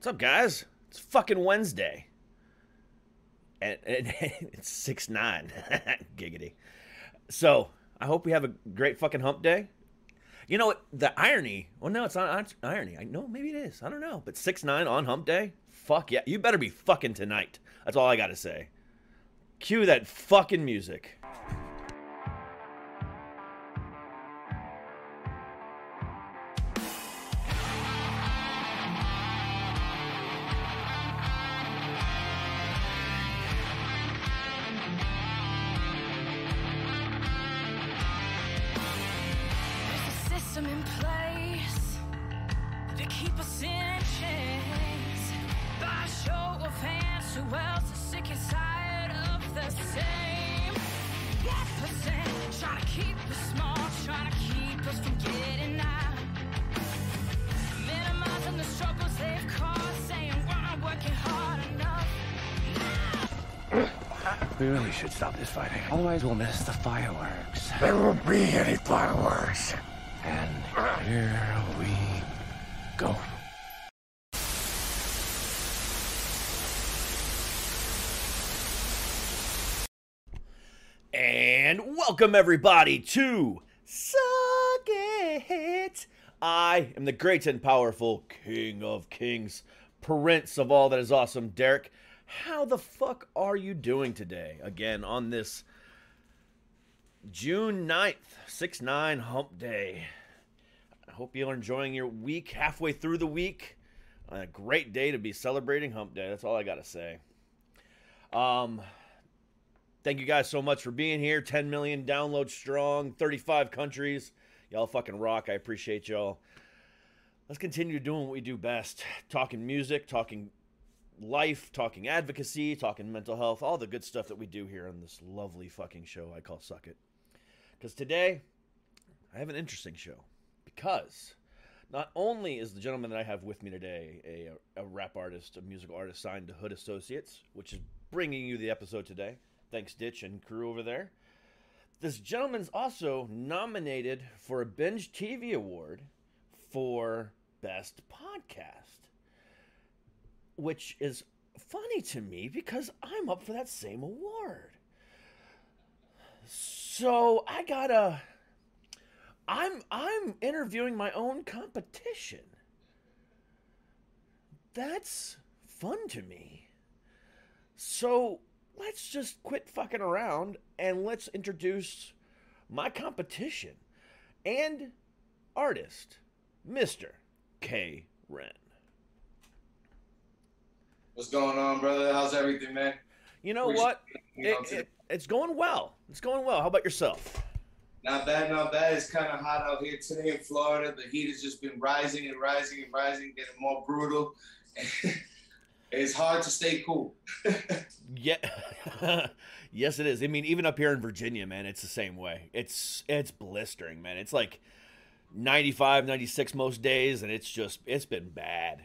What's up, guys? It's fucking Wednesday. And, and it's 6 9. Giggity. So, I hope we have a great fucking hump day. You know? The irony. Well, no, it's not irony. I know maybe it is. I don't know. But 6 9 on hump day? Fuck yeah. You better be fucking tonight. That's all I got to say. Cue that fucking music. Otherwise, we'll miss the fireworks. There won't be any fireworks. And here we go. And welcome everybody to Suck It. I am the great and powerful King of Kings, Prince of all that is awesome, Derek. How the fuck are you doing today? Again, on this June 9th, 6 9 hump day. I hope you're enjoying your week, halfway through the week. A great day to be celebrating hump day. That's all I got to say. Um, Thank you guys so much for being here. 10 million downloads strong, 35 countries. Y'all fucking rock. I appreciate y'all. Let's continue doing what we do best talking music, talking life, talking advocacy, talking mental health, all the good stuff that we do here on this lovely fucking show I call Suck It. Because today, I have an interesting show. Because not only is the gentleman that I have with me today a, a rap artist, a musical artist signed to Hood Associates, which is bringing you the episode today. Thanks, Ditch and crew over there. This gentleman's also nominated for a Binge TV Award for Best Podcast, which is funny to me because I'm up for that same award. So I gotta. I'm I'm interviewing my own competition. That's fun to me. So let's just quit fucking around and let's introduce my competition and artist, Mr. K. Ren. What's going on, brother? How's everything, man? You know what? It- it- it's going well. It's going well. How about yourself? Not bad, not bad. It's kind of hot out here today in Florida. The heat has just been rising and rising and rising, getting more brutal. it's hard to stay cool. Yeah. yes, it is. I mean, even up here in Virginia, man, it's the same way. It's it's blistering, man. It's like 95, 96 most days, and it's just it's been bad.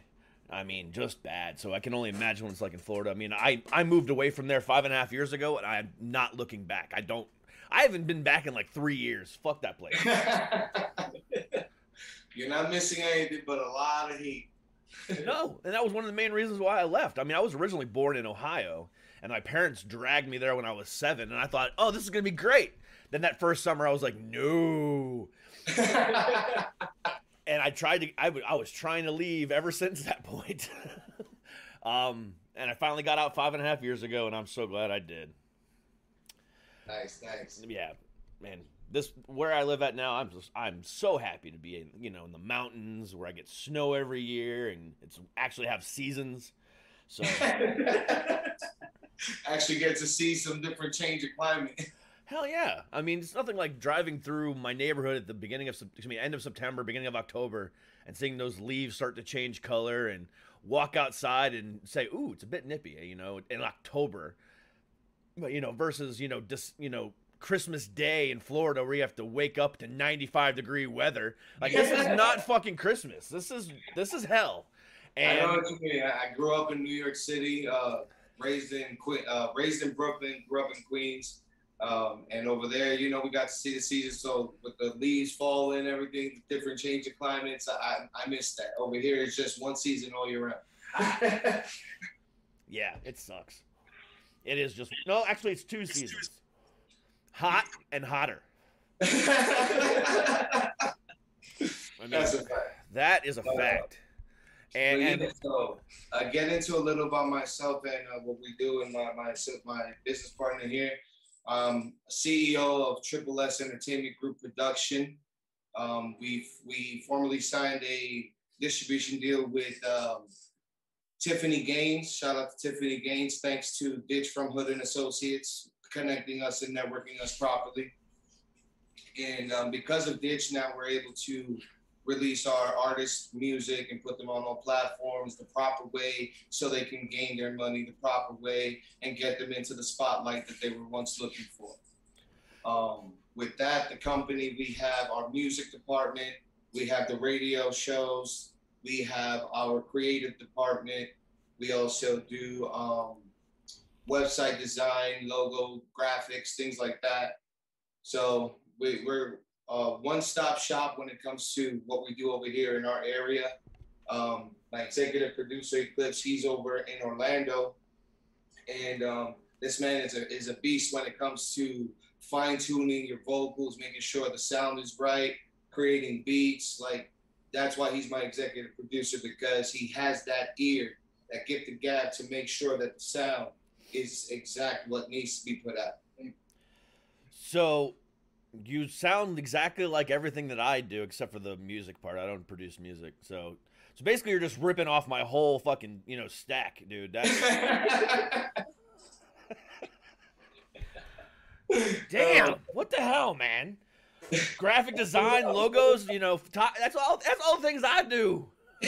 I mean, just bad. So I can only imagine what it's like in Florida. I mean, I I moved away from there five and a half years ago, and I'm not looking back. I don't. I haven't been back in like three years. Fuck that place. You're not missing anything but a lot of heat. No, and that was one of the main reasons why I left. I mean, I was originally born in Ohio, and my parents dragged me there when I was seven, and I thought, oh, this is gonna be great. Then that first summer, I was like, no. And I tried to, I, w- I was trying to leave ever since that point. um, and I finally got out five and a half years ago, and I'm so glad I did. nice, nice. Yeah, man. This where I live at now, I'm just I'm so happy to be in you know in the mountains where I get snow every year and it's actually have seasons. So Actually, get to see some different change of climate. Hell yeah! I mean, it's nothing like driving through my neighborhood at the beginning of excuse me, end of September, beginning of October, and seeing those leaves start to change color, and walk outside and say, "Ooh, it's a bit nippy," you know, in October. But you know, versus you know, just you know, Christmas Day in Florida where you have to wake up to 95 degree weather. Like this is not fucking Christmas. This is this is hell. I know And what you mean. I I grew up in New York City, uh, raised in Que- uh, raised in Brooklyn, grew up in Queens. Um, and over there, you know, we got to see the season. So with the leaves falling, everything, different change of climates, I I missed that. Over here, it's just one season all year round. Yeah, it sucks. It is just no. Actually, it's two seasons. Hot and hotter. I mean, That's a fact. that is a Uh, fact. And, and yeah, so uh, get into a little about myself and uh, what we do and my my my business partner here. Um, CEO of Triple S Entertainment Group Production. Um, we we formally signed a distribution deal with um, Tiffany Gaines. Shout out to Tiffany Gaines. Thanks to Ditch from Hood and Associates connecting us and networking us properly. And um, because of Ditch, now we're able to release our artists' music and put them on all platforms the proper way so they can gain their money the proper way and get them into the spotlight that they were once looking for. Um, with that, the company, we have our music department, we have the radio shows, we have our creative department, we also do um, website design, logo, graphics, things like that. So we, we're a one-stop shop when it comes to what we do over here in our area. Um, my executive producer Eclipse, he's over in Orlando, and um, this man is a is a beast when it comes to fine-tuning your vocals, making sure the sound is right, creating beats. Like that's why he's my executive producer because he has that ear, that gift of gab to make sure that the sound is exact what needs to be put out. so you sound exactly like everything that I do, except for the music part. I don't produce music, so so basically you're just ripping off my whole fucking you know stack, dude. That's damn. What the hell, man? Graphic design, logos, you know, that's all. That's all things I do.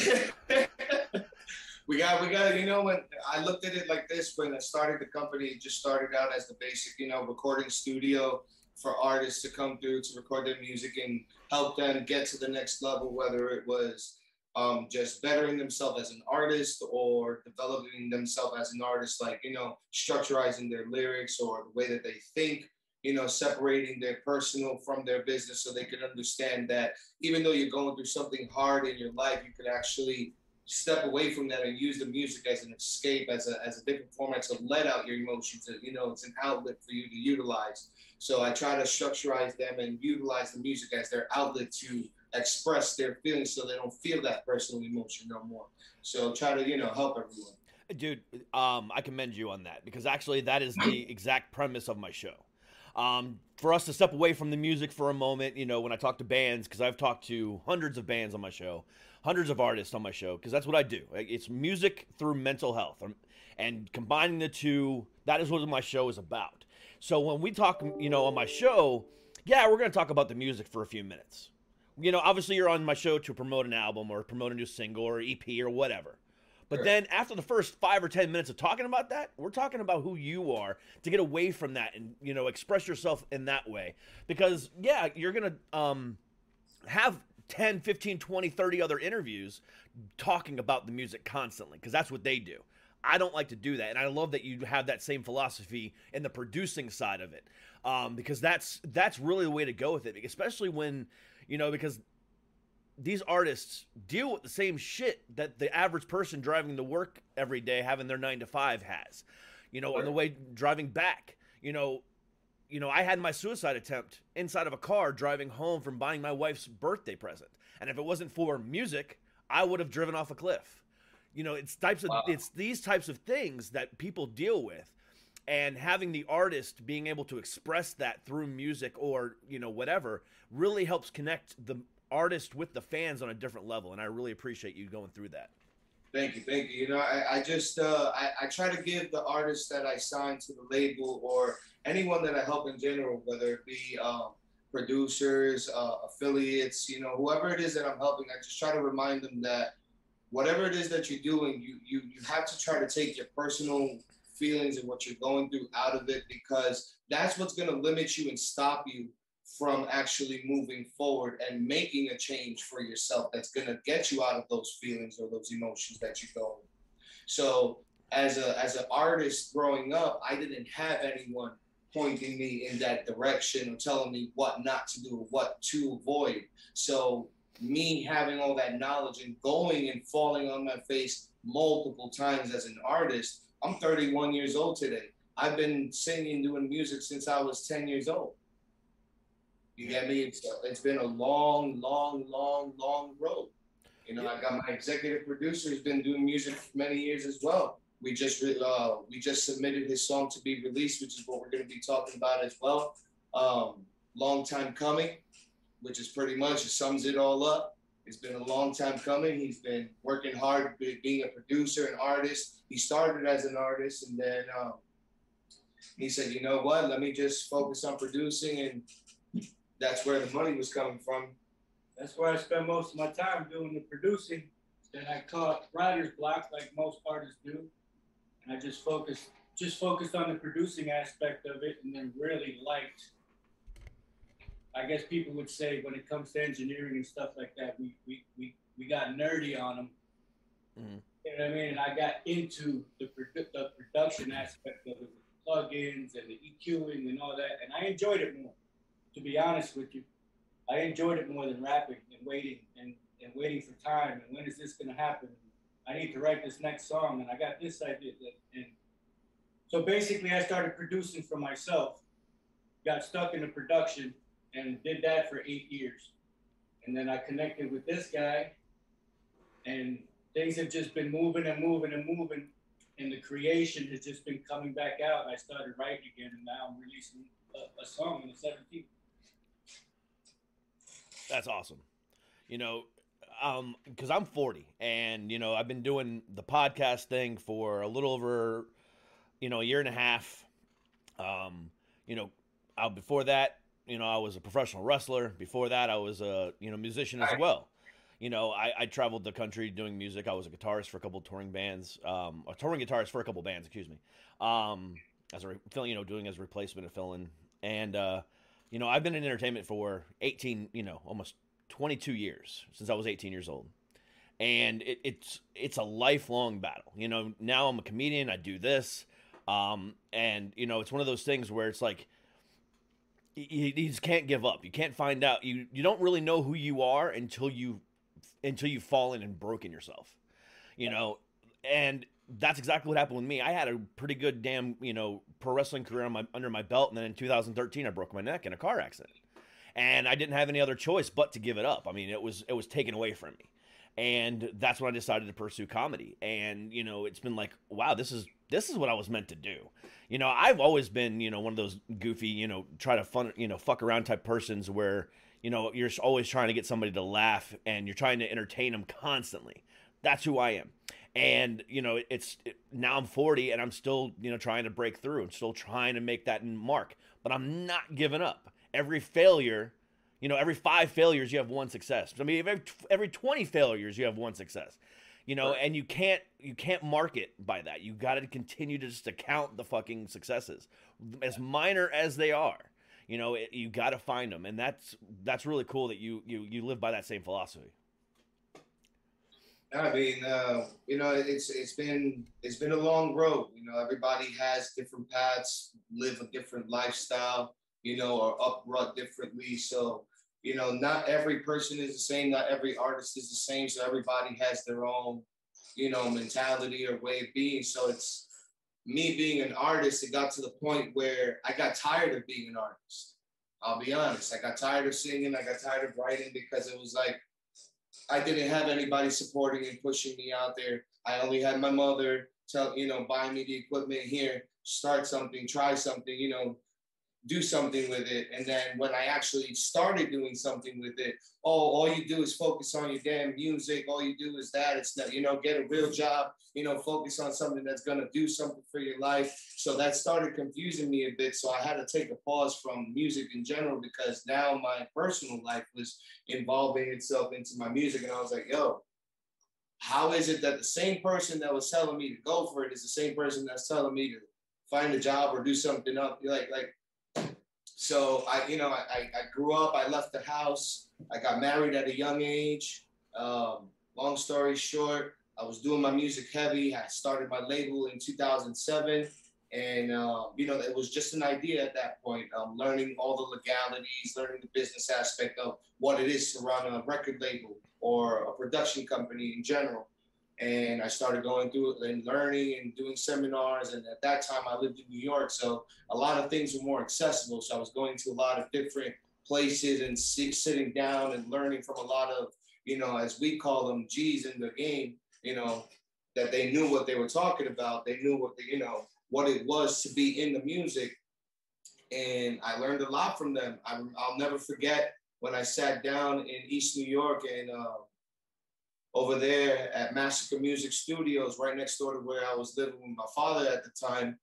we got we got you know when I looked at it like this when I started the company it just started out as the basic you know recording studio for artists to come through to record their music and help them get to the next level whether it was um, just bettering themselves as an artist or developing themselves as an artist like you know structurizing their lyrics or the way that they think you know separating their personal from their business so they can understand that even though you're going through something hard in your life you could actually step away from that and use the music as an escape, as a, as a different format to let out your emotions. You know, it's an outlet for you to utilize. So I try to structurize them and utilize the music as their outlet to express their feelings so they don't feel that personal emotion no more. So try to, you know, help everyone. Dude, um, I commend you on that because actually that is the exact premise of my show. Um, for us to step away from the music for a moment, you know, when I talk to bands, because I've talked to hundreds of bands on my show, hundreds of artists on my show, because that's what I do. It's music through mental health, and combining the two. That is what my show is about. So when we talk, you know, on my show, yeah, we're gonna talk about the music for a few minutes. You know, obviously you're on my show to promote an album or promote a new single or EP or whatever. But Sure. then after the first five or ten minutes of talking about that, we're talking about who you are to get away from that and you know express yourself in that way. Because yeah, you're gonna um, have 10, 15, 20, 30 other interviews talking about the music constantly because that's what they do. I don't like to do that, and I love that you have that same philosophy in the producing side of it, um, because that's that's really the way to go with it. Especially when, you know, because these artists deal with the same shit that the average person driving to work every day having their 9 to 5 has. You know, on the way driving back, you know, you know, I had my suicide attempt inside of a car driving home from buying my wife's birthday present. And if it wasn't for music, I would have driven off a cliff. You know, it's types of Wow. it's these types of things that people deal with. And having the artist being able to express that through music or, you know, whatever really helps connect the artist with the fans on a different level. And I really appreciate you going through that. Thank you, thank you. You know, I, I just uh, I, I try to give the artists that I sign to the label or anyone that I help in general, whether it be um, producers, uh, affiliates, you know, whoever it is that I'm helping, I just try to remind them that whatever it is that you're doing, you you you have to try to take your personal feelings and what you're going through out of it because that's what's going to limit you and stop you from actually moving forward and making a change for yourself that's going to get you out of those feelings or those emotions that you go so as a as an artist growing up i didn't have anyone pointing me in that direction or telling me what not to do or what to avoid. So me having all that knowledge and going and falling on my face multiple times as an artist, I'm 31 years old today. I've been singing, doing music since I was 10 years old. You get me? It's, it's been a long, long, long, long road. You know, I got my executive producer who's been doing music for many years as well. We just uh, we just submitted his song to be released, which is what we're going to be talking about as well. Um, long time coming, which is pretty much sums it all up. It's been a long time coming. He's been working hard, being a producer, an artist. He started as an artist, and then um, he said, "You know what? Let me just focus on producing," and that's where the money was coming from. That's where I spend most of my time doing the producing. Then I caught writer's block like most artists do. And I just focused just focused on the producing aspect of it and then really liked I guess people would say when it comes to engineering and stuff like that, we we, we, we got nerdy on them. Mm-hmm. You know what I mean? And I got into the, produ- the production aspect of it, the plugins and the EQing and all that, and I enjoyed it more. To be honest with you, I enjoyed it more than rapping and waiting and, and waiting for time and when is this gonna happen? I need to write this next song and I got this idea. And so basically I started producing for myself, got stuck in the production and did that for eight years. And then I connected with this guy and things have just been moving and moving and moving and the creation has just been coming back out. I started writing again and now I'm releasing a, a song on the 17th. That's awesome. You know, um, because I'm 40, and you know I've been doing the podcast thing for a little over, you know, a year and a half. Um, you know, uh, before that, you know, I was a professional wrestler. Before that, I was a you know musician as well. You know, I, I traveled the country doing music. I was a guitarist for a couple touring bands, um, a touring guitarist for a couple bands, excuse me. Um, as a you know, doing as a replacement of filling, and uh, you know, I've been in entertainment for 18, you know, almost 22 years since I was 18 years old. And it, it's it's a lifelong battle. You know, now I'm a comedian, I do this. Um, and you know, it's one of those things where it's like you, you just can't give up. You can't find out you you don't really know who you are until you until you've fallen and broken yourself. You know, and that's exactly what happened with me. I had a pretty good damn, you know, pro wrestling career my, under my belt, and then in 2013, I broke my neck in a car accident, and I didn't have any other choice but to give it up. I mean, it was it was taken away from me, and that's when I decided to pursue comedy. And you know, it's been like, wow, this is this is what I was meant to do. You know, I've always been, you know, one of those goofy, you know, try to fun, you know, fuck around type persons where you know you're always trying to get somebody to laugh and you're trying to entertain them constantly. That's who I am and you know it's it, now i'm 40 and i'm still you know trying to break through i'm still trying to make that mark but i'm not giving up every failure you know every five failures you have one success. I mean every, every 20 failures you have one success. You know right. and you can't you can't mark it by that. You got to continue to just to count the fucking successes as minor as they are. You know it, you got to find them and that's that's really cool that you you you live by that same philosophy. I mean, uh, you know, it's it's been it's been a long road. You know, everybody has different paths, live a different lifestyle, you know, or uprut differently. So, you know, not every person is the same. Not every artist is the same. So everybody has their own, you know, mentality or way of being. So it's me being an artist. It got to the point where I got tired of being an artist. I'll be honest. I got tired of singing. I got tired of writing because it was like I didn't have anybody supporting and pushing me out there. I only had my mother tell, you know, buy me the equipment here, start something, try something, you know, do something with it. And then when I actually started doing something with it, oh, all you do is focus on your damn music. All you do is that. It's not, you know, get a real job, you know, focus on something that's going to do something for your life. So that started confusing me a bit. So I had to take a pause from music in general because now my personal life was involving itself into my music. And I was like, yo, how is it that the same person that was telling me to go for it is the same person that's telling me to find a job or do something up? Like, like, so I, you know, I, I grew up, I left the house, I got married at a young age. Um, long story short, I was doing my music heavy. I started my label in 2007. And uh, you know, it was just an idea at that point. Um, learning all the legalities, learning the business aspect of what it is to run a record label or a production company in general. And I started going through and learning and doing seminars. And at that time, I lived in New York, so a lot of things were more accessible. So I was going to a lot of different places and sit, sitting down and learning from a lot of, you know, as we call them, G's in the game. You know, that they knew what they were talking about. They knew what you know what it was to be in the music, and I learned a lot from them. I, will never forget when I sat down in East New York and uh, over there at Massacre Music Studios, right next door to where I was living with my father at the time,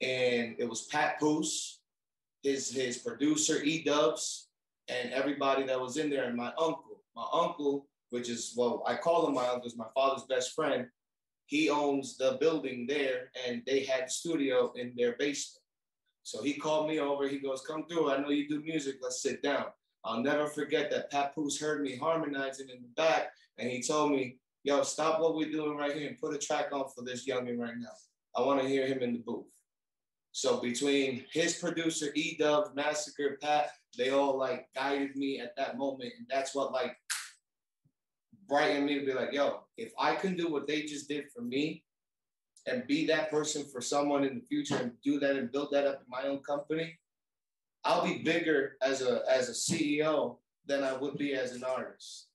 and it was Papoose, his his producer E Dubs, and everybody that was in there, and my uncle, my uncle, which is well, I call him my uncle, is my father's best friend he owns the building there and they had the studio in their basement. So he called me over. He goes, Come through. I know you do music. Let's sit down. I'll never forget that Papoose heard me harmonizing in the back and he told me, Yo, stop what we're doing right here and put a track on for this youngin right now. I want to hear him in the booth. So between his producer, E Dub, Massacre, Pat, they all like guided me at that moment. And that's what like brightened me to be like, yo, if I can do what they just did for me and be that person for someone in the future and do that and build that up in my own company, I'll be bigger as a as a CEO than I would be as an artist.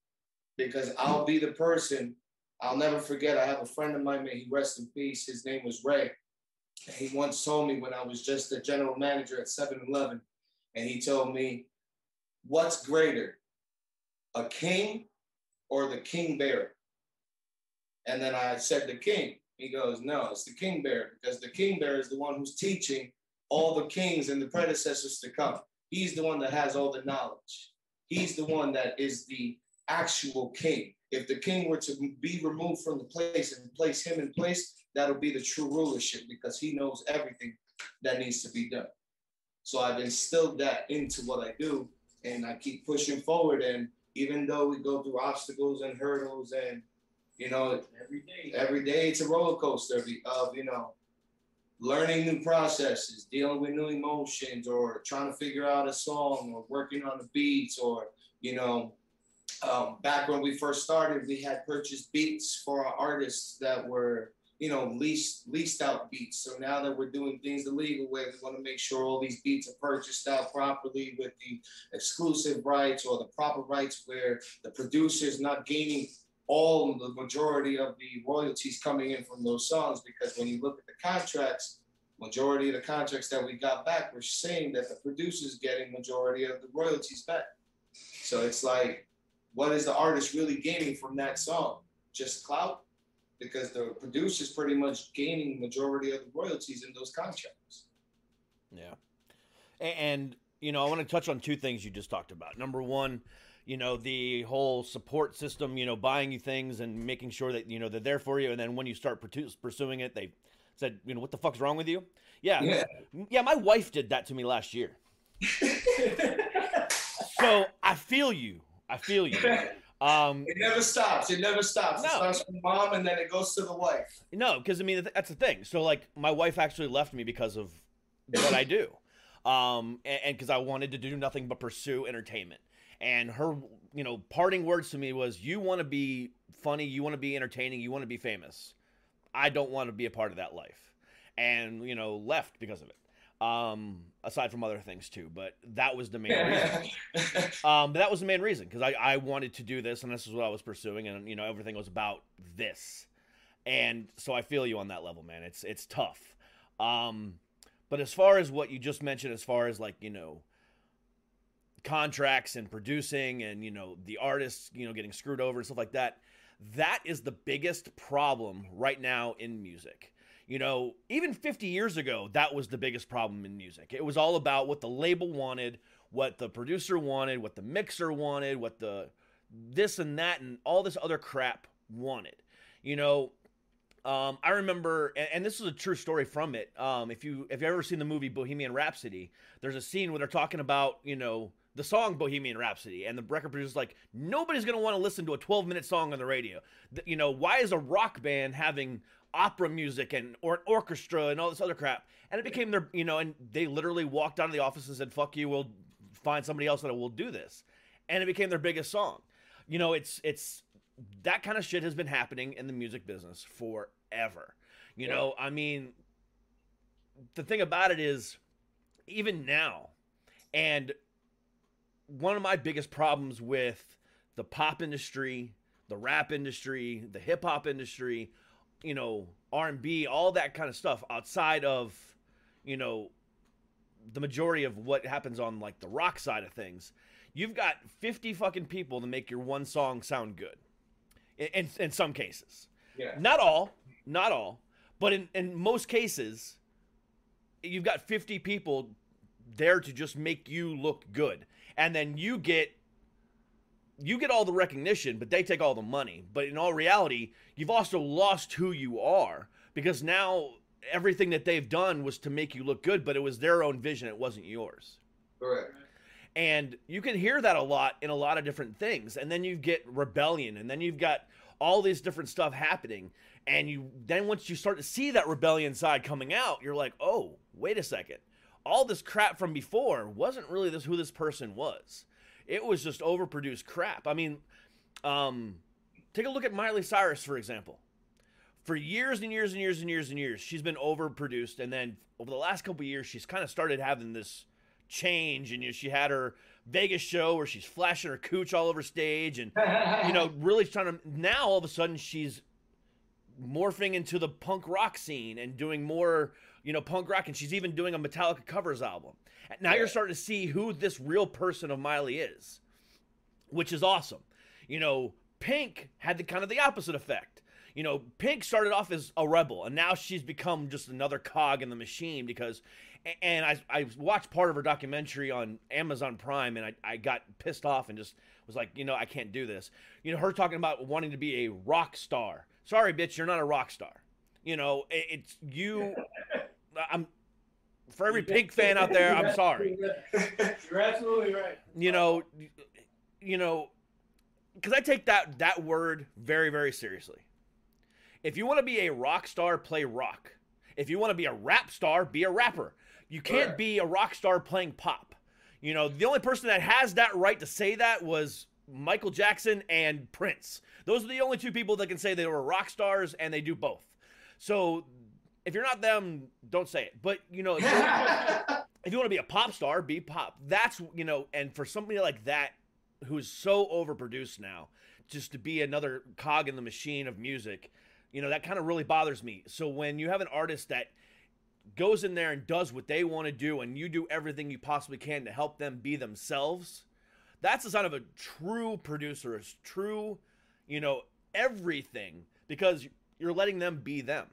Because I'll be the person, I'll never forget. I have a friend of mine, may he rest in peace. His name was Ray. He once told me when I was just a general manager at 7-Eleven, and he told me, What's greater, a king or the king bear? And then I said, the king. He goes, no, it's the king bear because the king bear is the one who's teaching all the kings and the predecessors to come. He's the one that has all the knowledge. He's the one that is the actual king. If the king were to be removed from the place and place him in place, that'll be the true rulership because he knows everything that needs to be done. So I've instilled that into what I do and I keep pushing forward. And even though we go through obstacles and hurdles and you know every day every day it's a roller coaster of you know learning new processes dealing with new emotions or trying to figure out a song or working on the beats or you know um, back when we first started we had purchased beats for our artists that were you know, leased leased out beats. So now that we're doing things the legal way, we want to make sure all these beats are purchased out properly with the exclusive rights or the proper rights where the producer is not gaining all the majority of the royalties coming in from those songs. Because when you look at the contracts, majority of the contracts that we got back were saying that the producer's getting majority of the royalties back. So it's like, what is the artist really gaining from that song? Just clout? because the producer's pretty much gaining majority of the royalties in those contracts. Yeah. And, you know, I want to touch on two things you just talked about. Number one, you know, the whole support system, you know, buying you things and making sure that, you know, they're there for you. And then when you start pursuing it, they said, you know, what the fuck's wrong with you? Yeah. Yeah, yeah my wife did that to me last year. so I feel you. I feel you. Um, it never stops. It never stops. No. It starts from mom and then it goes to the wife. No, because I mean that's the thing. So like my wife actually left me because of what I do, um, and because I wanted to do nothing but pursue entertainment. And her, you know, parting words to me was, "You want to be funny. You want to be entertaining. You want to be famous. I don't want to be a part of that life." And you know, left because of it um, aside from other things too. But that was the main reason. um, but that was the main reason because I, I wanted to do this and this is what I was pursuing, and you know everything was about this. And so I feel you on that level, man. It's it's tough. Um, but as far as what you just mentioned, as far as like you know contracts and producing and you know the artists you know getting screwed over and stuff like that that is the biggest problem right now in music you know, even 50 years ago, that was the biggest problem in music. It was all about what the label wanted, what the producer wanted, what the mixer wanted, what the this and that and all this other crap wanted. You know, um, I remember, and, and, this is a true story from it. Um, if you if you ever seen the movie Bohemian Rhapsody, there's a scene where they're talking about you know the song Bohemian Rhapsody, and the record producer's like, nobody's gonna want to listen to a 12 minute song on the radio. You know, why is a rock band having opera music and or an orchestra and all this other crap. And it became their, you know, and they literally walked out of the office and said, "Fuck you, we'll find somebody else that will do this." And it became their biggest song. You know, it's it's that kind of shit has been happening in the music business forever. You Yeah. know, I mean, the thing about it is, even now, and one of my biggest problems with the pop industry, the rap industry, the hip hop industry, you know, R and B, all that kind of stuff outside of, you know, the majority of what happens on like the rock side of things. You've got 50 fucking people to make your one song sound good. In, in, in some cases. Yeah. Not all, not all, but in, in most cases, you've got 50 people there to just make you look good. And then you get you get all the recognition, but they take all the money. But in all reality, you've also lost who you are because now everything that they've done was to make you look good, but it was their own vision, it wasn't yours. Correct. And you can hear that a lot in a lot of different things. And then you get rebellion, and then you've got all this different stuff happening. And you then once you start to see that rebellion side coming out, you're like, oh, wait a second. All this crap from before wasn't really this who this person was. It was just overproduced crap. I mean, um, take a look at Miley Cyrus, for example. For years and years and years and years and years, she's been overproduced, and then over the last couple of years, she's kind of started having this change and you know, she had her Vegas show where she's flashing her cooch all over stage and you know really trying to now all of a sudden she's morphing into the punk rock scene and doing more you know punk rock and she's even doing a Metallica covers album. And now you're starting to see who this real person of Miley is, which is awesome. You know, Pink had the kind of the opposite effect. You know, Pink started off as a rebel, and now she's become just another cog in the machine because. And I, I watched part of her documentary on Amazon Prime, and I, I got pissed off and just was like, you know, I can't do this. You know, her talking about wanting to be a rock star. Sorry, bitch, you're not a rock star. You know, it, it's you. I'm for every Pink fan out there. I'm sorry You're absolutely right. you know you know because i take that that word very very seriously if you want to be a rock star play rock if you want to be a rap star be a rapper you can't Correct. be a rock star playing pop you know the only person that has that right to say that was michael jackson and prince those are the only two people that can say they were rock stars and they do both so if you're not them don't say it but you know if you want to be a pop star, be pop. That's you know, and for somebody like that who's so overproduced now, just to be another cog in the machine of music, you know, that kind of really bothers me. So when you have an artist that goes in there and does what they want to do, and you do everything you possibly can to help them be themselves, that's the sign of a true producer, a true, you know, everything because you're letting them be them.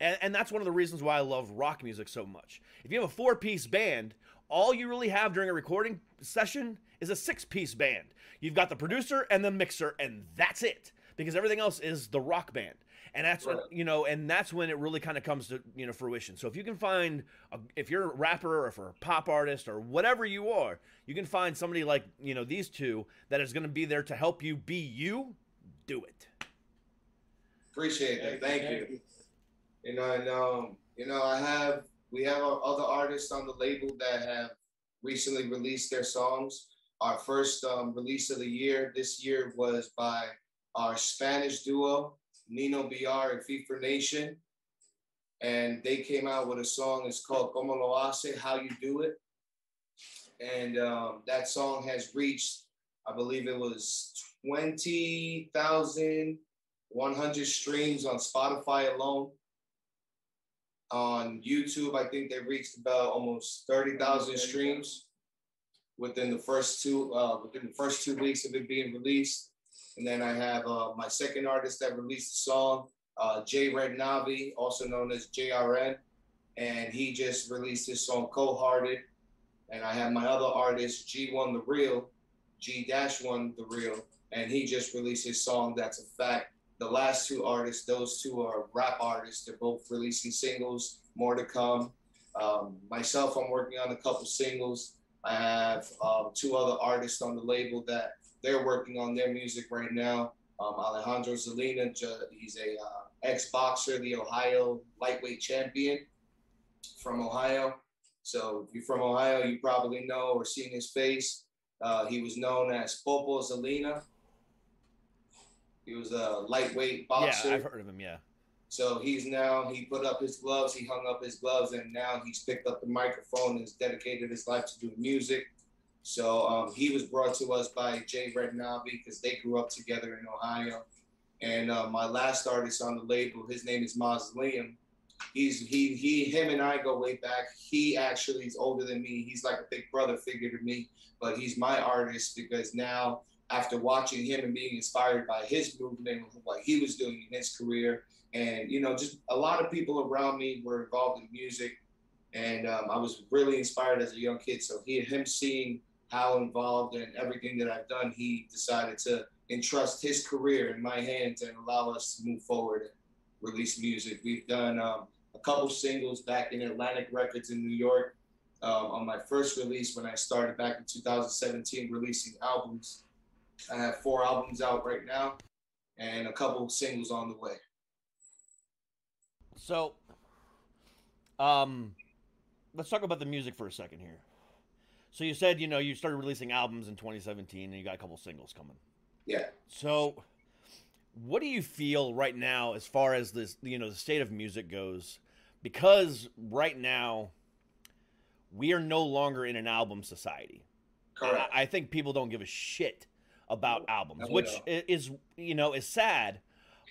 And, and that's one of the reasons why I love rock music so much. If you have a four piece band, all you really have during a recording session is a six piece band. You've got the producer and the mixer, and that's it. Because everything else is the rock band. And that's when, Right. you know, and that's when it really kind of comes to, you know, fruition. So if you can find, a, if you're a rapper or if you're a pop artist or whatever you are, you can find somebody like, you know, these two that is going to be there to help you be you, do it. Appreciate that. Thank you. You know, and um, you know, I have we have other artists on the label that have recently released their songs. Our first um, release of the year this year was by our Spanish duo Nino BR and FIFA Nation, and they came out with a song. It's called "Como Lo Hace," How You Do It, and um, that song has reached, I believe it was twenty thousand 100 streams on Spotify alone. On YouTube, I think they reached about almost 30,000 streams within the first two uh, within the first two weeks of it being released. And then I have uh, my second artist that released the song, uh, Jay Red Navi, also known as JRN, and he just released his song "Cold Hearted." And I have my other artist, G1 The Real, G Dash One The Real, and he just released his song "That's a Fact." The last two artists, those two are rap artists. They're both releasing singles, more to come. Um, myself, I'm working on a couple singles. I have um, two other artists on the label that they're working on their music right now. Um, Alejandro Zelina, he's a uh, ex boxer, the Ohio lightweight champion from Ohio. So if you're from Ohio, you probably know or seen his face. Uh, he was known as Popo Zelina. He was a lightweight boxer. Yeah, I've heard of him. Yeah. So he's now he put up his gloves, he hung up his gloves, and now he's picked up the microphone and has dedicated his life to doing music. So um, he was brought to us by Jay Rednavi because they grew up together in Ohio. And uh, my last artist on the label, his name is Mausoleum. He's he he him and I go way back. He actually is older than me. He's like a big brother figure to me, but he's my artist because now after watching him and being inspired by his movement, and what he was doing in his career, and you know, just a lot of people around me were involved in music, and um, I was really inspired as a young kid. So he, him seeing how involved and everything that I've done, he decided to entrust his career in my hands and allow us to move forward and release music. We've done um, a couple singles back in Atlantic Records in New York. Um, on my first release, when I started back in 2017, releasing albums. I have four albums out right now and a couple singles on the way. So, um, let's talk about the music for a second here. So you said you know you started releasing albums in 2017 and you got a couple singles coming. Yeah. So, what do you feel right now as far as this you know the state of music goes? Because right now we are no longer in an album society. Correct. I, I think people don't give a shit about albums, No, which i- is you know is sad.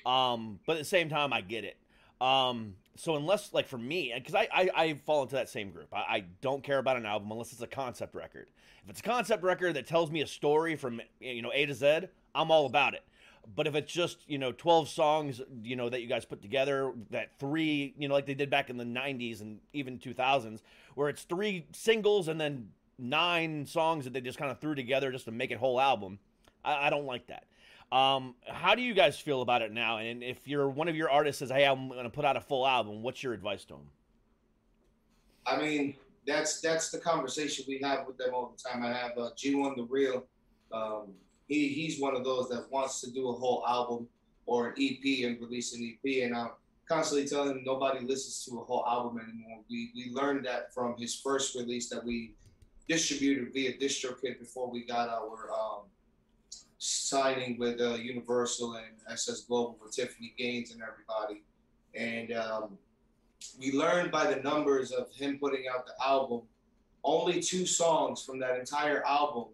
Um, but at the same time, I get it. Um, so unless like for me, because I, I I fall into that same group. I, I don't care about an album unless it's a concept record. If it's a concept record that tells me a story from you know A to Z, I'm all about it. But if it's just you know 12 songs you know that you guys put together, that three you know like they did back in the 90s and even 2000s, where it's three singles and then nine songs that they just kind of threw together just to make it whole album, I, I don't like that. Um, how do you guys feel about it now? And if you're one of your artists says, "Hey, I'm going to put out a full album," what's your advice to them? I mean, that's that's the conversation we have with them all the time. I have uh, G1 the Real. Um, he he's one of those that wants to do a whole album or an EP and release an EP, and I'm constantly telling him nobody listens to a whole album anymore. We we learned that from his first release that we distributed via DistroKid before we got our um, signing with uh, Universal and SS Global with Tiffany Gaines and everybody, and. Um, we learned by the numbers of him putting out the album, only two songs from that entire album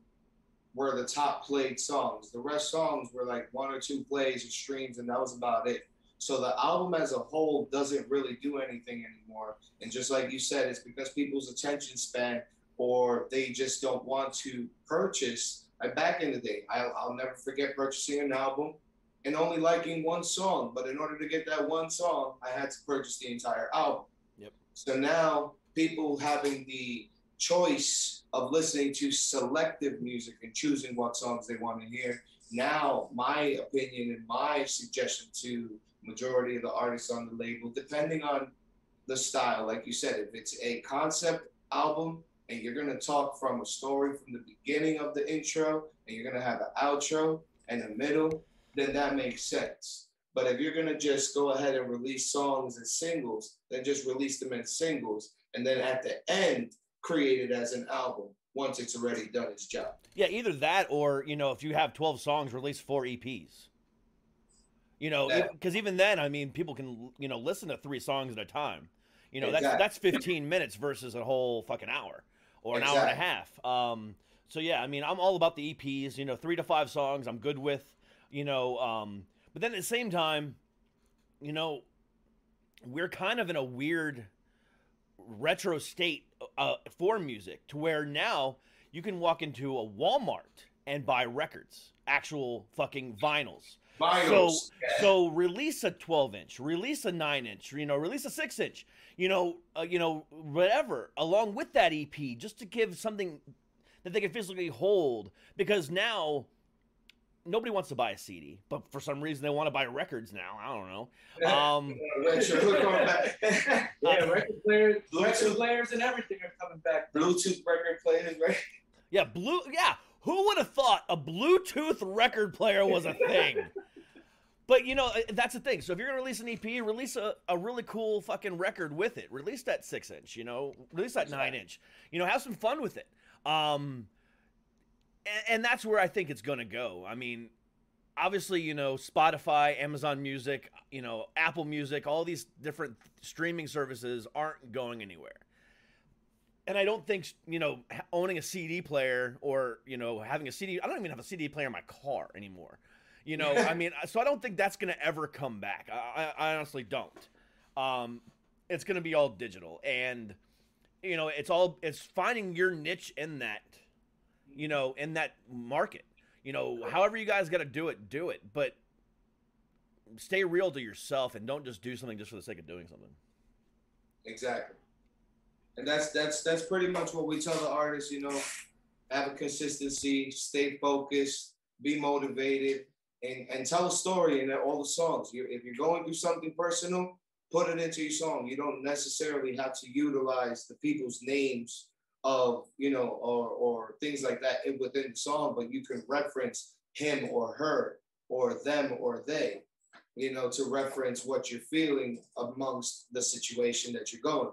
were the top played songs. The rest songs were like one or two plays or streams, and that was about it. So the album as a whole doesn't really do anything anymore. And just like you said, it's because people's attention span or they just don't want to purchase. Like back in the day, I'll, I'll never forget purchasing an album and only liking one song. But in order to get that one song, I had to purchase the entire album. Yep. So now people having the choice of listening to selective music and choosing what songs they want to hear. Now, my opinion and my suggestion to majority of the artists on the label, depending on the style, like you said, if it's a concept album and you're gonna talk from a story from the beginning of the intro and you're gonna have an outro and a middle, then that makes sense. But if you're gonna just go ahead and release songs as singles, then just release them as singles, and then at the end create it as an album once it's already done its job. Yeah, either that or you know, if you have 12 songs, release four EPs. You know, because even then, I mean, people can you know listen to three songs at a time. You know, Exactly. that's that's 15 minutes versus a whole fucking hour or an hour and a half. Um, so yeah, I mean, I'm all about the EPs. You know, three to five songs, I'm good with. You know, um, but then at the same time, you know, we're kind of in a weird retro state uh, for music to where now you can walk into a Walmart and buy records, actual fucking vinyls. Vinyls. So so release a 12 inch, release a 9 inch, you know, release a 6 inch, you know, uh, you know, whatever along with that EP just to give something that they can physically hold because now nobody wants to buy a CD, but for some reason they want to buy records now. I don't know. Um Retro, we're going back. Yeah, record players, record players, and everything are coming back. Bluetooth record players, right? Yeah, blue. Yeah, who would have thought a Bluetooth record player was a thing? But you know uh, that's the thing. So if you're gonna release an EP, release a, a really cool fucking record with it. Release that six inch. You know, release that nine inch. You know, have some fun with it. Um, and, and that's where I think it's gonna go. I mean, obviously, you know, Spotify, Amazon Music, you know, Apple Music, all these different streaming services aren't going anywhere. And I don't think, you know, owning a CD player or, you know, having a CD, I don't even have a CD player in my car anymore. You know, I mean, so I don't think that's going to ever come back. I, I, honestly don't. Um, it's going to be all digital. And, you know, it's all, it's finding your niche in that, you know, in that market you know, however you guys got to do it, do it. But stay real to yourself and don't just do something just for the sake of doing something. Exactly. And that's that's that's pretty much what we tell the artists, you know, have a consistency, stay focused, be motivated, and, and tell a story in all the songs. You, if you're going through something personal, put it into your song. You don't necessarily have to utilize the people's names of you know or or things like that within the song but you can reference him or her or them or they you know to reference what you're feeling amongst the situation that you're going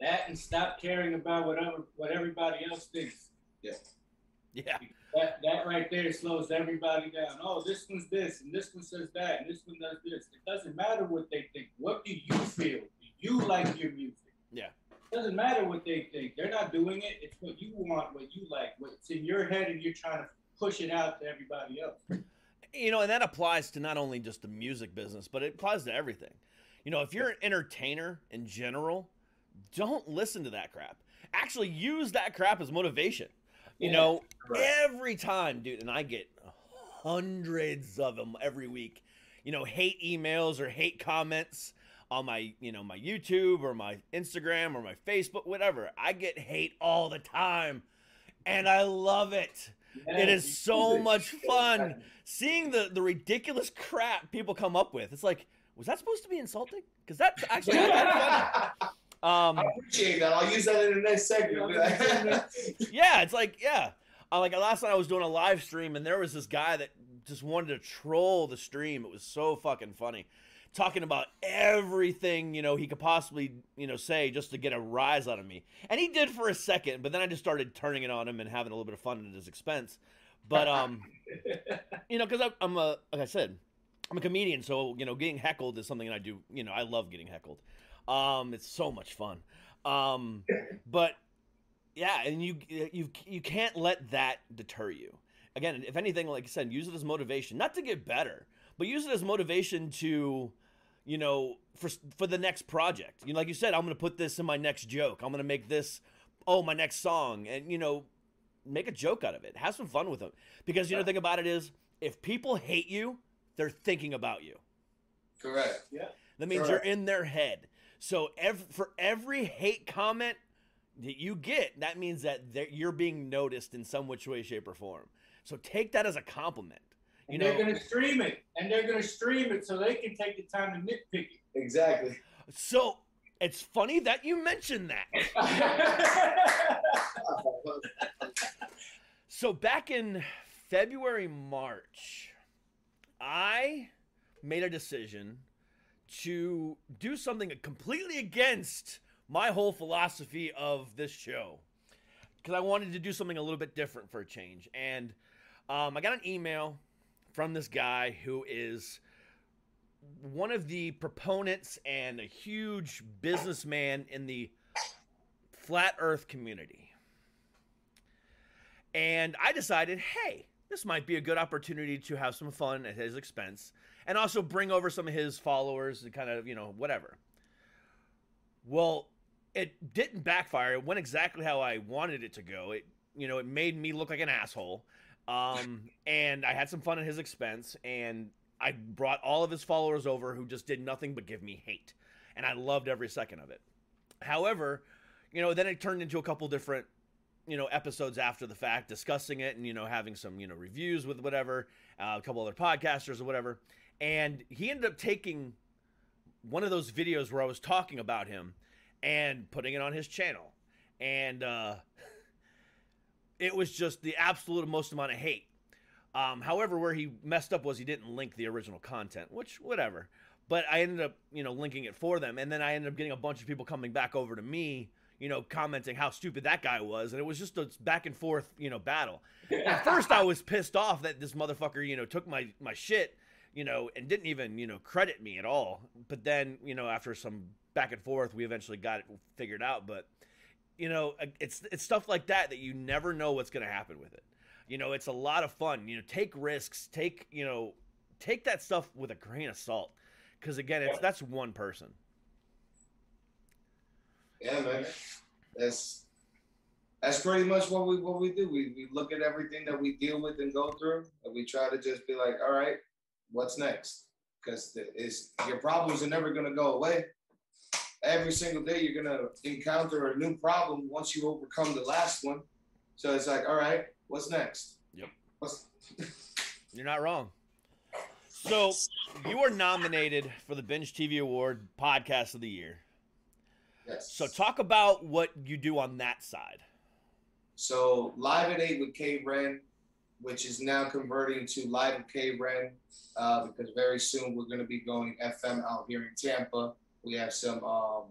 That and stop caring about whatever what everybody else thinks. Yeah. That that right there slows everybody down. Oh, this one's this, and this one says that, and this one does this. It doesn't matter what they think. What do you feel? Do you like your music? Yeah. It doesn't matter what they think. They're not doing it. It's what you want, what you like, what's in your head, and you're trying to push it out to everybody else. You know, and that applies to not only just the music business, but it applies to everything. You know, if you're an entertainer in general, don't listen to that crap. Actually, use that crap as motivation. You know, correct. every time, dude, and I get hundreds of them every week. You know, hate emails or hate comments on my, you know, my YouTube or my Instagram or my Facebook, whatever. I get hate all the time, and I love it. It is so much fun seeing the the ridiculous crap people come up with. It's like, was that supposed to be insulting? Because that's actually not that funny. Um, I appreciate that. I'll use that in the next segment. I'll be like, yeah, it's like yeah. Uh, like last night, I was doing a live stream, and there was this guy that just wanted to troll the stream. It was so fucking funny, talking about everything you know he could possibly you know say just to get a rise out of me, and he did for a second. But then I just started turning it on him and having a little bit of fun at his expense. But um, you know, because I'm a like I said, I'm a comedian, so you know, getting heckled is something that I do. You know, I love getting heckled. Um, it's so much fun. Um, but yeah, and you you you can't let that deter you. Again, if anything, like I said, use it as motivation, not to get better, but use it as motivation to, you know, for for the next project. You know, like you said, I'm going to put this in my next joke. I'm going to make this, oh, my next song, and you know, make a joke out of it. Have some fun with it, because you know the thing about it is, if people hate you, they're thinking about you. Correct. Yeah. That means Correct. you're in their head. So ev- for every hate comment that you get, that means that you're being noticed in some which way, shape, or form. So take that as a compliment. You And know, they're gonna stream it, and they're gonna stream it so they can take the time to nitpick it. Exactly. so it's funny that you mentioned that. So back in February, March, I made a decision to do something completely against my whole philosophy of this show because I wanted to do something a little bit different for a change. And um, I got an email from this guy who is one of the proponents and a huge businessman in the flat earth community. And I decided, hey, this might be a good opportunity to have some fun at his expense and also bring over some of his followers and kind of, you know, whatever. Well, it didn't backfire. It went exactly how I wanted it to go. It, you know, it made me look like an asshole. Um, and I had some fun at his expense, and I brought all of his followers over who just did nothing but give me hate. And I loved every second of it. However, you know, then it turned into a couple different you know episodes after the fact discussing it and you know having some you know reviews with whatever uh, a couple other podcasters or whatever and he ended up taking one of those videos where i was talking about him and putting it on his channel. And uh it was just the absolute most amount of hate. Um, however, where he messed up was he didn't link the original content, which whatever. But I ended up, you know, linking it for them, and then I ended up getting a bunch of people coming back over to me, you know, commenting how stupid that guy was, and it was just a back and forth, you know, battle. At first, I was pissed off that this motherfucker, you know, took my my shit, you know, and didn't even, you know, credit me at all. But then, you know, after some back and forth, we eventually got it figured out. But you know, it's it's stuff like that that you never know what's going to happen with it. You know, it's a lot of fun. You know, take risks, take you know, take that stuff with a grain of salt, because again, it's that's one person. Yeah, man. That's that's pretty much what we what we do. We we look at everything that we deal with and go through, and we try to just be like, all right, what's next? Because is your problems are never gonna go away. Every single day you're gonna encounter a new problem once you overcome the last one. So it's like, all right, what's next? Yep. What's You're not wrong. So you are nominated for the Binge TV Award Podcast of the Year. yes. So talk about what you do on that side. So live at eight with K Ren, which is now converting to live with K Ren, uh, because very soon we're going to be going FM out here in Tampa. We have some um,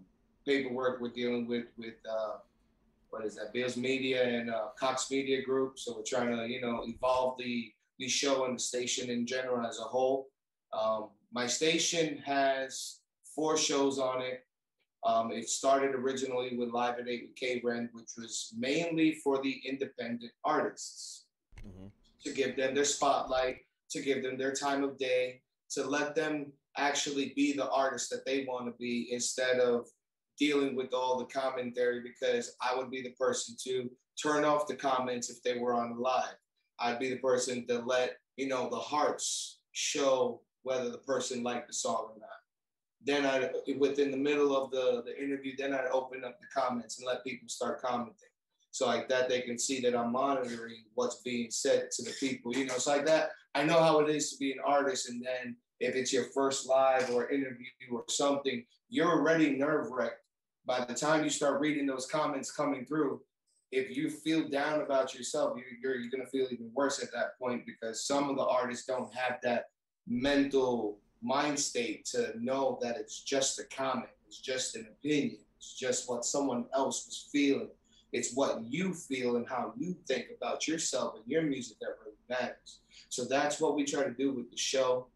paperwork we're dealing with with uh, what is that? Beasley Media and uh, Cox Media Group. So we're trying to you know evolve the the show and the station in general as a whole. Um, my station has four shows on it. Um, it started originally with Live at 8 with K Brand, which was mainly for the independent artists Mhm. to give them their spotlight, to give them their time of day, to let them actually be the artist that they want to be instead of dealing with all the commentary because I would be the person to turn off the comments if they were on live. I'd be the person to let, you know, the hearts show whether the person liked the song or not then I within the middle of the, the interview, then I'd open up the comments and let people start commenting. So like that they can see that I'm monitoring what's being said to the people. You know, it's like that. I know how it is to be an artist, and then if it's your first live or interview or something, you're already nerve wracked. By the time you start reading those comments coming through, if you feel down about yourself, you, you're, you're gonna feel even worse at that point because some of the artists don't have that mental mind state to know that it's just a comment, it's just an opinion, it's just what someone else was feeling. It's what you feel and how you think about yourself and your music that really matters. So that's what we try to do with the show.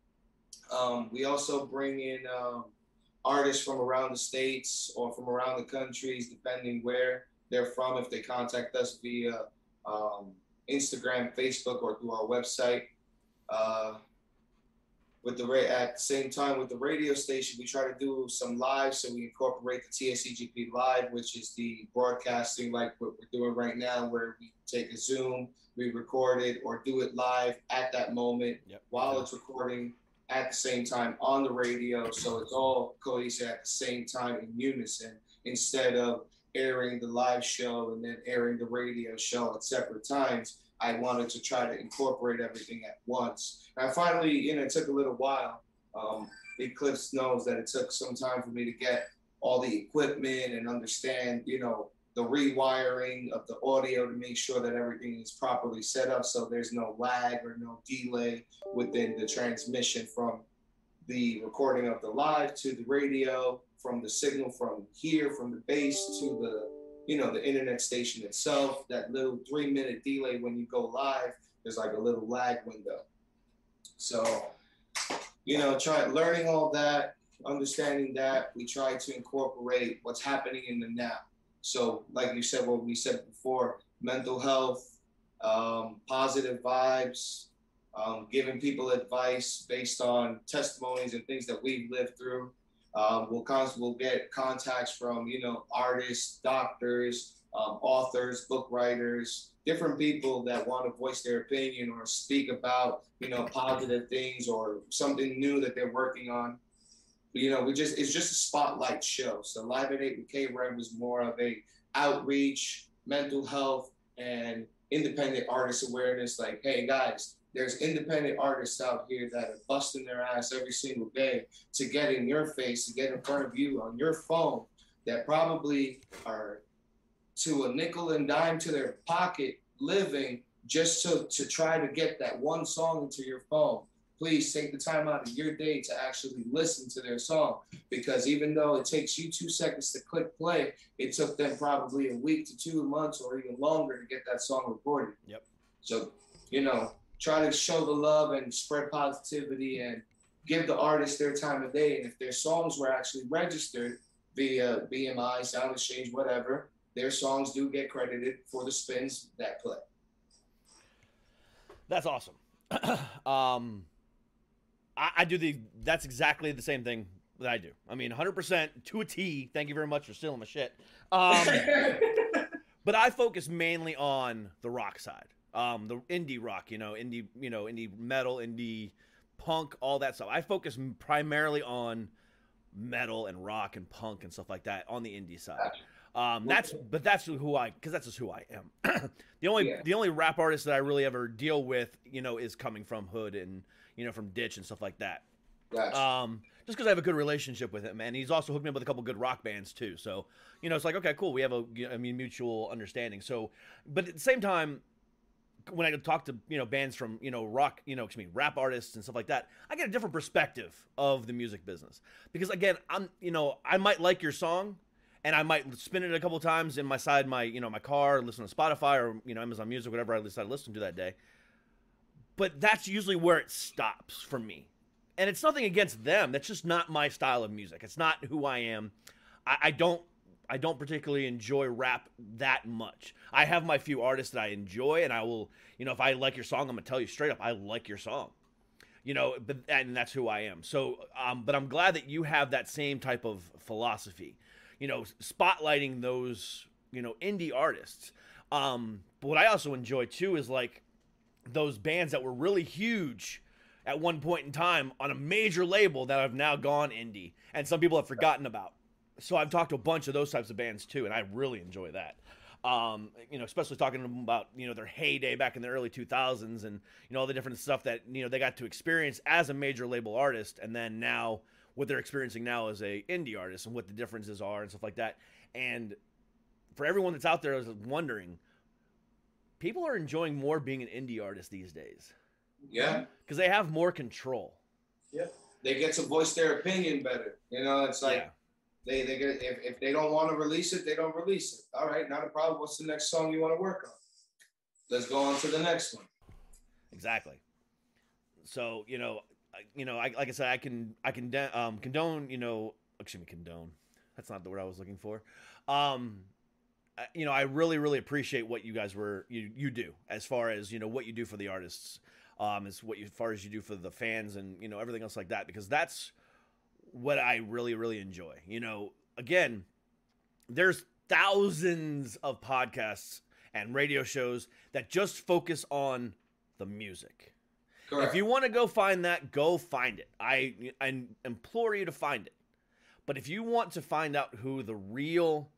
Um, we also bring in um, artists from around the states or from around the countries, depending where they're from. If they contact us via um, Instagram, Facebook, or through our website. Uh, with the at the same time with the radio station, we try to do some live, so we incorporate the TSEGP live, which is the broadcasting like what we're doing right now, where we take a Zoom, we record it, or do it live at that moment Yep. while it's recording at the same time on the radio, so it's all cohesive at the same time in unison, instead of airing the live show and then airing the radio show at separate times. I wanted to try to incorporate everything at once. And I finally, you know, it took a little while. Um, Eclipse knows that it took some time for me to get all the equipment and understand, you know, the rewiring of the audio to make sure that everything is properly set up so there's no lag or no delay within the transmission from the recording of the live to the radio, from the signal from here, from the base to the you know the internet station itself that little three minute delay when you go live there's like a little lag window. So you know try learning all that understanding that we try to incorporate what's happening in the now. So like you said what we said before mental health um, positive vibes um, giving people advice based on testimonies and things that we've lived through um, we'll, we'll get contacts from you know artists, doctors, um, authors, book writers, different people that want to voice their opinion or speak about you know positive things or something new that they're working on. But, you know, we just it's just a spotlight show. So Live at Eight with K Red was more of a outreach, mental health, and independent artist awareness. Like, hey guys, there's independent artists out here that are busting their ass every single day to get in your face, to get in front of you on your phone that probably are to a nickel and dime to their pocket living, just to, to try to get that one song into your phone, please take the time out of your day to actually listen to their song. Because even though it takes you two seconds to click play, it took them probably a week to two months or even longer to get that song recorded. Yep. So, you know, try to show the love and spread positivity and give the artists their time of day. And if their songs were actually registered via BMI, Sound Exchange, whatever, their songs do get credited for the spins that play. That's awesome. um, I, I do the. That's exactly the same thing that I do. I mean, 100% to a T. Thank you very much for stealing my shit. Um, but I focus mainly on the rock side, um, the indie rock. You know, indie, you know, indie metal, indie punk, all that stuff. I focus primarily on metal and rock and punk and stuff like that on the indie side. Um, that's but that's who I because that's just who I am. the only Yeah. the only rap artist that I really ever deal with, you know, is coming from Hood and you know from Ditch and stuff like that. Gotcha. Um, just because I have a good relationship with him, and he's also hooked me up with a couple good rock bands too. So you know, it's like okay, cool, we have a I mean mutual understanding. So, but at the same time, when I talk to you know bands from you know rock, you know, excuse me, rap artists and stuff like that, I get a different perspective of the music business because again, I'm you know I might like your song. And I might spin it a couple times in my side, my you know my car, listen to Spotify or you know Amazon Music, whatever I decide to listen to that day. But that's usually where it stops for me and it's nothing against them. That's just not my style of music. It's not who I am. I, I don't I don't particularly enjoy rap that much. I have my few artists that I enjoy, and I will, you know, if I like your song, I'm gonna tell you straight up, I like your song. You know, but and that's who I am. So, um, but I'm glad that you have that same type of philosophy. You know, spotlighting those, you know, indie artists. Um, but what I also enjoy too is like those bands that were really huge at one point in time on a major label that have now gone indie and some people have forgotten about. So I've talked to a bunch of those types of bands too, and I really enjoy that. Um, you know, especially talking to them about you know their heyday back in the early 2000s and you know all the different stuff that you know they got to experience as a major label artist, and then now what they're experiencing now as a indie artist and what the differences are and stuff like that. And for everyone that's out there that's wondering, people are enjoying more being an indie artist these days yeah. because they have more control. Yeah, they get to voice their opinion better. You know, it's like yeah. They, they get if, if they don't want to release it, they don't release it. All right, not a problem. What's the next song you want to work on? Let's go on to the next one. Exactly. So you know, you know, I, like I said, I can I can um, condone. You know, excuse me, condone. That's not the word I was looking for. Um, I- you know, I really really appreciate what you guys were you you do as far as you know what you do for the artists. Um, is what you as far as you do for the fans and you know everything else like that because that's what I really really enjoy. You know, again, there's thousands of podcasts and radio shows that just focus on the music. Correct. If you want to go find that, go find it. I, I implore you to find it. But if you want to find out who the real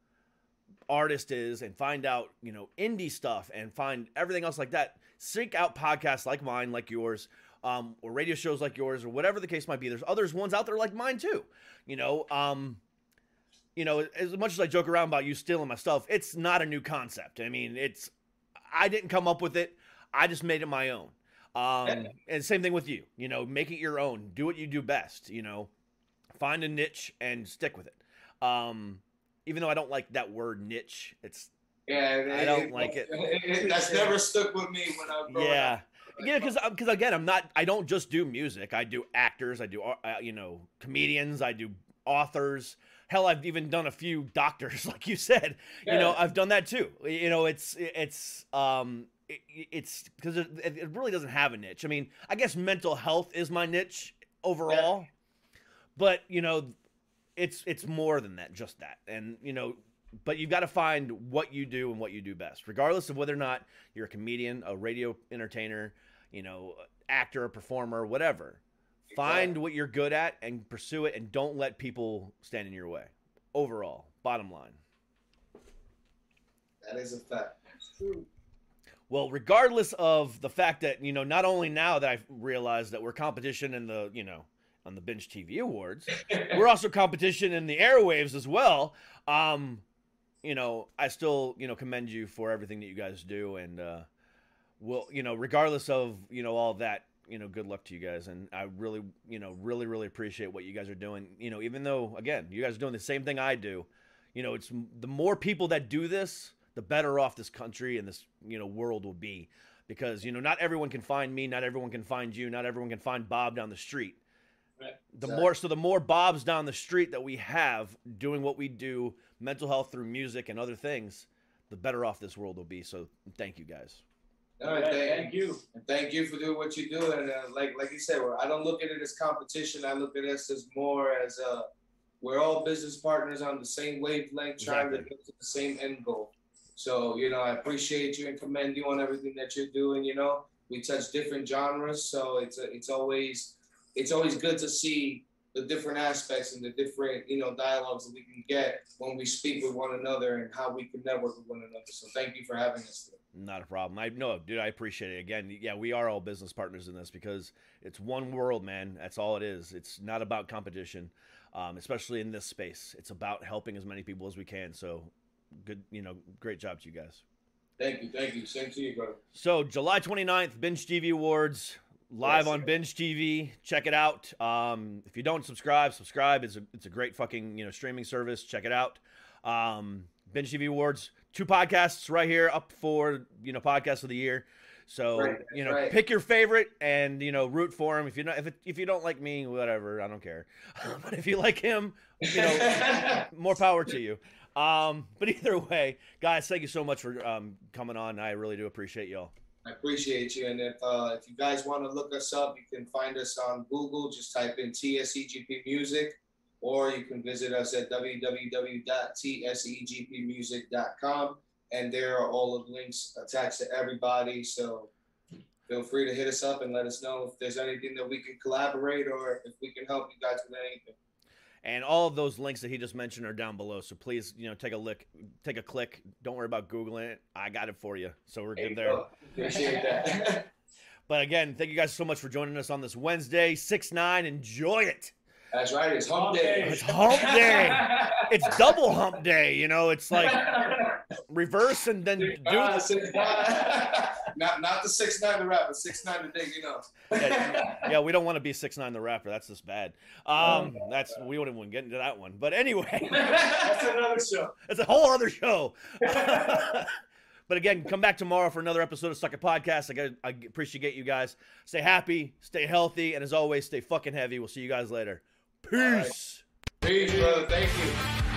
artist is and find out, you know, indie stuff and find everything else like that, seek out podcasts like mine, like yours, um, or radio shows like yours, or whatever the case might be. There's others ones out there like mine too. You know, um, you know, as much as I joke around about you stealing my stuff, it's not a new concept. I mean, it's I didn't come up with it. I just made it my own. Um, and same thing with you. You know, make it your own. Do what you do best. You know, find a niche and stick with it. Um, even though I don't like that word niche, it's yeah, I don't like it. That's never stuck with me when I was growing yeah. up. Yeah, because because again, I'm not. I don't just do music. I do actors. I do uh, you know comedians. I do authors. Hell, I've even done a few doctors, like you said. You know, I've done that too. You know, it's it's um it, it's because it, it really doesn't have a niche. I mean, I guess mental health is my niche overall, but you know, it's it's more than that, just that. And you know, but you've got to find what you do and what you do best, regardless of whether or not you're a comedian, a radio entertainer, you know, actor, or performer, whatever. Find what you're good at and pursue it, and don't let people stand in your way. Overall, bottom line. That is a fact. That's true. Well, regardless of the fact that you know, not only now that I've realized that we're competition in the you know on the binge TV awards, we're also competition in the airwaves as well. Um, you know, I still you know commend you for everything that you guys do, and uh, well, you know, regardless of you know all that, you know, good luck to you guys, and I really, you know, really, really appreciate what you guys are doing. You know, even though again, you guys are doing the same thing I do. You know, it's the more people that do this, the better off this country and this you know world will be, because you know not everyone can find me, not everyone can find you, not everyone can find Bob down the street. Right. The Exactly. more so the more Bobs down the street that we have doing what we do, mental health through music and other things, the better off this world will be. So thank you guys. All right, Yeah, thank, thank you. And thank you for doing what you do. And uh, like like you said, I don't look at it as competition. I look at us as more as uh, we're all business partners on the same wavelength, trying to get to the same end goal. So you know, I appreciate you and commend you on everything that you're doing. You know, we touch different genres, so it's a, it's always it's always good to see the different aspects and the different you know dialogues that we can get when we speak with one another and how we can network with one another. So thank you for having us. Today. Not a problem. I no, dude, I appreciate it. Again, yeah, we are all business partners in this because it's one world, man. That's all it is. It's not about competition, um, especially in this space. It's about helping as many people as we can. So, good, you know, great job to you guys. Thank you, thank you. Same to you, brother. So, July 29th, Binge TV Awards live Yes, on. Binge TV. Check it out. Um, if you don't subscribe, subscribe. It's a it's a great fucking you know streaming service. Check it out. Um, Binge TV Awards, two podcasts right here up for you know podcast of the year. So Right, you know, right. pick your favorite and you know root for him. If you know if it, if you don't like me, whatever, I don't care. but if you like him, you know, more power to you. Um, but either way, guys, thank you so much for um, coming on. I really do appreciate y'all. I appreciate you. And if uh, if you guys want to look us up, you can find us on Google. Just type in TSEGP Music, or you can visit us at www.tsegpmusic.com. And there are all the links attached to everybody. So feel free to hit us up and let us know if there's anything that we can collaborate or if we can help you guys with anything. And all of those links that he just mentioned are down below. So please, you know, take a look, take a click. Don't worry about googling it. I got it for you. So we're There good there. go. Appreciate that. But again, thank you guys so much for joining us on this Wednesday, six nine. Enjoy it. That's right. It's hump day. It's hump day. It's double hump day. You know, it's like reverse and then do the. six nine. Not not the six nine the rapper, six nine the dig, you know. Yeah, yeah, we don't want to be six nine the rapper. That's just bad. Um, that's we wouldn't even get into that one. But anyway. That's another show. It's a whole other show. but again, come back tomorrow for another episode of Suck It Podcast. I, got, I appreciate you guys. Stay happy, stay healthy, and as always, stay fucking heavy. We'll see you guys later. Peace. Peace, brother. Thank you.